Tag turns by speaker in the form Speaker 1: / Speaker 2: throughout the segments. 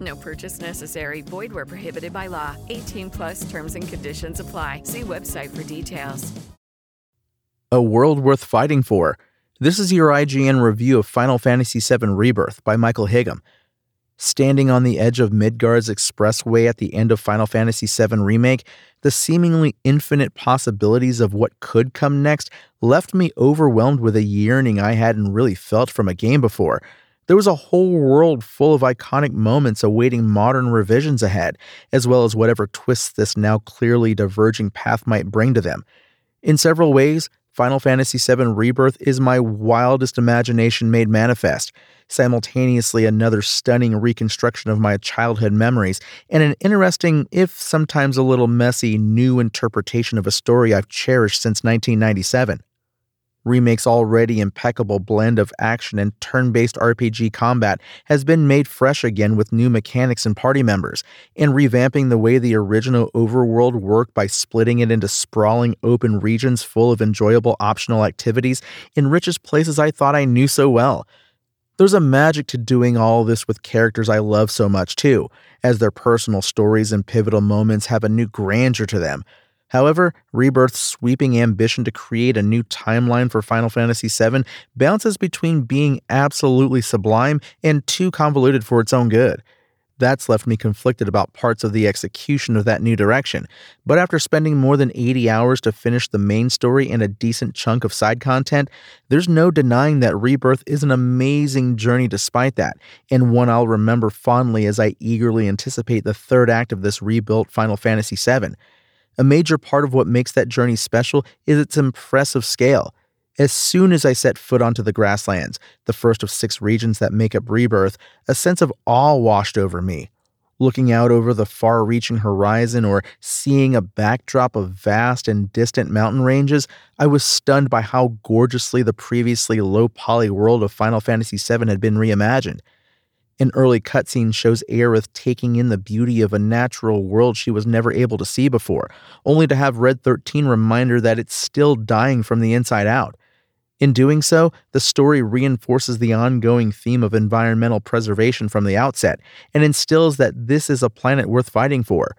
Speaker 1: No purchase necessary. Void where prohibited by law. 18 plus terms and conditions apply. See website for details.
Speaker 2: A World Worth Fighting For. This is your IGN review of Final Fantasy VII Rebirth by Michael Higham. Standing on the edge of Midgard's expressway at the end of Final Fantasy VII Remake, the seemingly infinite possibilities of what could come next left me overwhelmed with a yearning I hadn't really felt from a game before. There was a whole world full of iconic moments awaiting modern revisions ahead, as well as whatever twists this now clearly diverging path might bring to them. In several ways, Final Fantasy VII Rebirth is my wildest imagination made manifest, simultaneously another stunning reconstruction of my childhood memories, and an interesting, if sometimes a little messy, new interpretation of a story I've cherished since 1997. Remake's already impeccable blend of action and turn based RPG combat has been made fresh again with new mechanics and party members, and revamping the way the original overworld worked by splitting it into sprawling open regions full of enjoyable optional activities enriches places I thought I knew so well. There's a magic to doing all this with characters I love so much too, as their personal stories and pivotal moments have a new grandeur to them. However, Rebirth's sweeping ambition to create a new timeline for Final Fantasy VII bounces between being absolutely sublime and too convoluted for its own good. That's left me conflicted about parts of the execution of that new direction, but after spending more than 80 hours to finish the main story and a decent chunk of side content, there's no denying that Rebirth is an amazing journey despite that, and one I'll remember fondly as I eagerly anticipate the third act of this rebuilt Final Fantasy VII. A major part of what makes that journey special is its impressive scale. As soon as I set foot onto the grasslands, the first of six regions that make up Rebirth, a sense of awe washed over me. Looking out over the far reaching horizon or seeing a backdrop of vast and distant mountain ranges, I was stunned by how gorgeously the previously low poly world of Final Fantasy VII had been reimagined. An early cutscene shows Aerith taking in the beauty of a natural world she was never able to see before, only to have Red 13 remind her that it's still dying from the inside out. In doing so, the story reinforces the ongoing theme of environmental preservation from the outset and instills that this is a planet worth fighting for.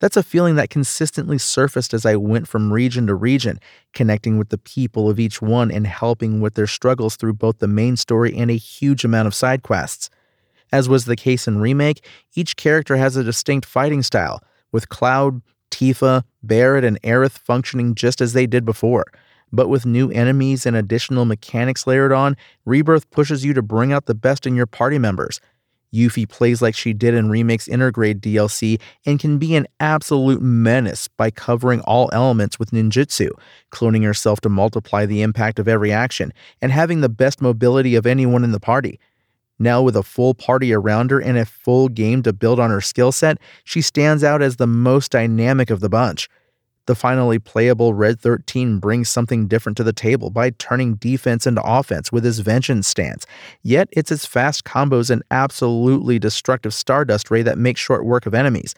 Speaker 2: That's a feeling that consistently surfaced as I went from region to region, connecting with the people of each one and helping with their struggles through both the main story and a huge amount of side quests. As was the case in Remake, each character has a distinct fighting style, with Cloud, Tifa, Barret, and Aerith functioning just as they did before. But with new enemies and additional mechanics layered on, Rebirth pushes you to bring out the best in your party members. Yuffie plays like she did in Remake's Intergrade DLC and can be an absolute menace by covering all elements with ninjutsu, cloning herself to multiply the impact of every action, and having the best mobility of anyone in the party. Now, with a full party around her and a full game to build on her skill set, she stands out as the most dynamic of the bunch. The finally playable Red 13 brings something different to the table by turning defense into offense with his vengeance stance. Yet, it's his fast combos and absolutely destructive Stardust Ray that make short work of enemies.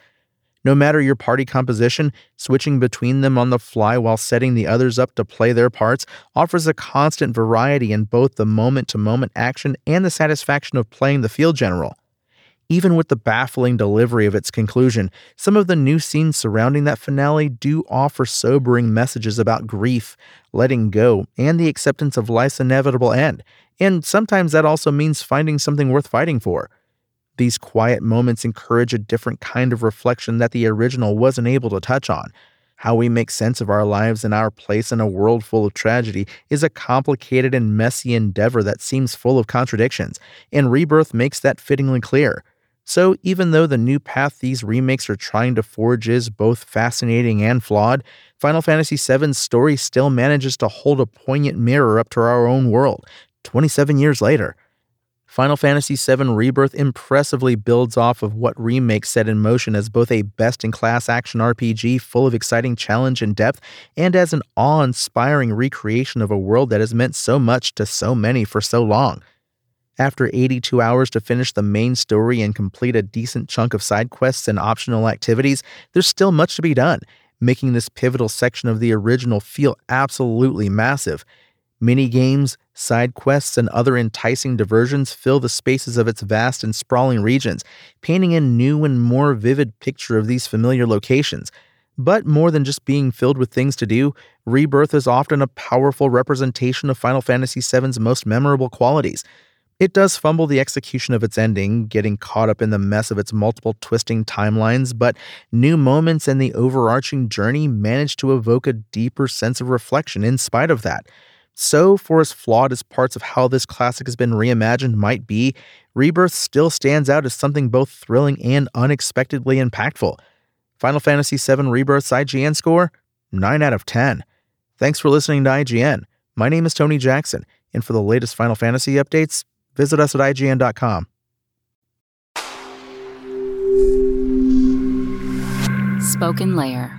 Speaker 2: No matter your party composition, switching between them on the fly while setting the others up to play their parts offers a constant variety in both the moment to moment action and the satisfaction of playing the field general. Even with the baffling delivery of its conclusion, some of the new scenes surrounding that finale do offer sobering messages about grief, letting go, and the acceptance of life's inevitable end. And sometimes that also means finding something worth fighting for. These quiet moments encourage a different kind of reflection that the original wasn't able to touch on. How we make sense of our lives and our place in a world full of tragedy is a complicated and messy endeavor that seems full of contradictions, and Rebirth makes that fittingly clear. So, even though the new path these remakes are trying to forge is both fascinating and flawed, Final Fantasy VII's story still manages to hold a poignant mirror up to our own world, 27 years later. Final Fantasy VII Rebirth impressively builds off of what Remake set in motion as both a best in class action RPG full of exciting challenge and depth, and as an awe inspiring recreation of a world that has meant so much to so many for so long. After 82 hours to finish the main story and complete a decent chunk of side quests and optional activities, there's still much to be done, making this pivotal section of the original feel absolutely massive. Mini games, side quests, and other enticing diversions fill the spaces of its vast and sprawling regions, painting a new and more vivid picture of these familiar locations. But more than just being filled with things to do, Rebirth is often a powerful representation of Final Fantasy VII's most memorable qualities. It does fumble the execution of its ending, getting caught up in the mess of its multiple twisting timelines, but new moments and the overarching journey manage to evoke a deeper sense of reflection in spite of that. So, for as flawed as parts of how this classic has been reimagined might be, Rebirth still stands out as something both thrilling and unexpectedly impactful. Final Fantasy VII Rebirth's IGN score 9 out of 10. Thanks for listening to IGN. My name is Tony Jackson, and for the latest Final Fantasy updates, visit us at IGN.com.
Speaker 3: Spoken Layer.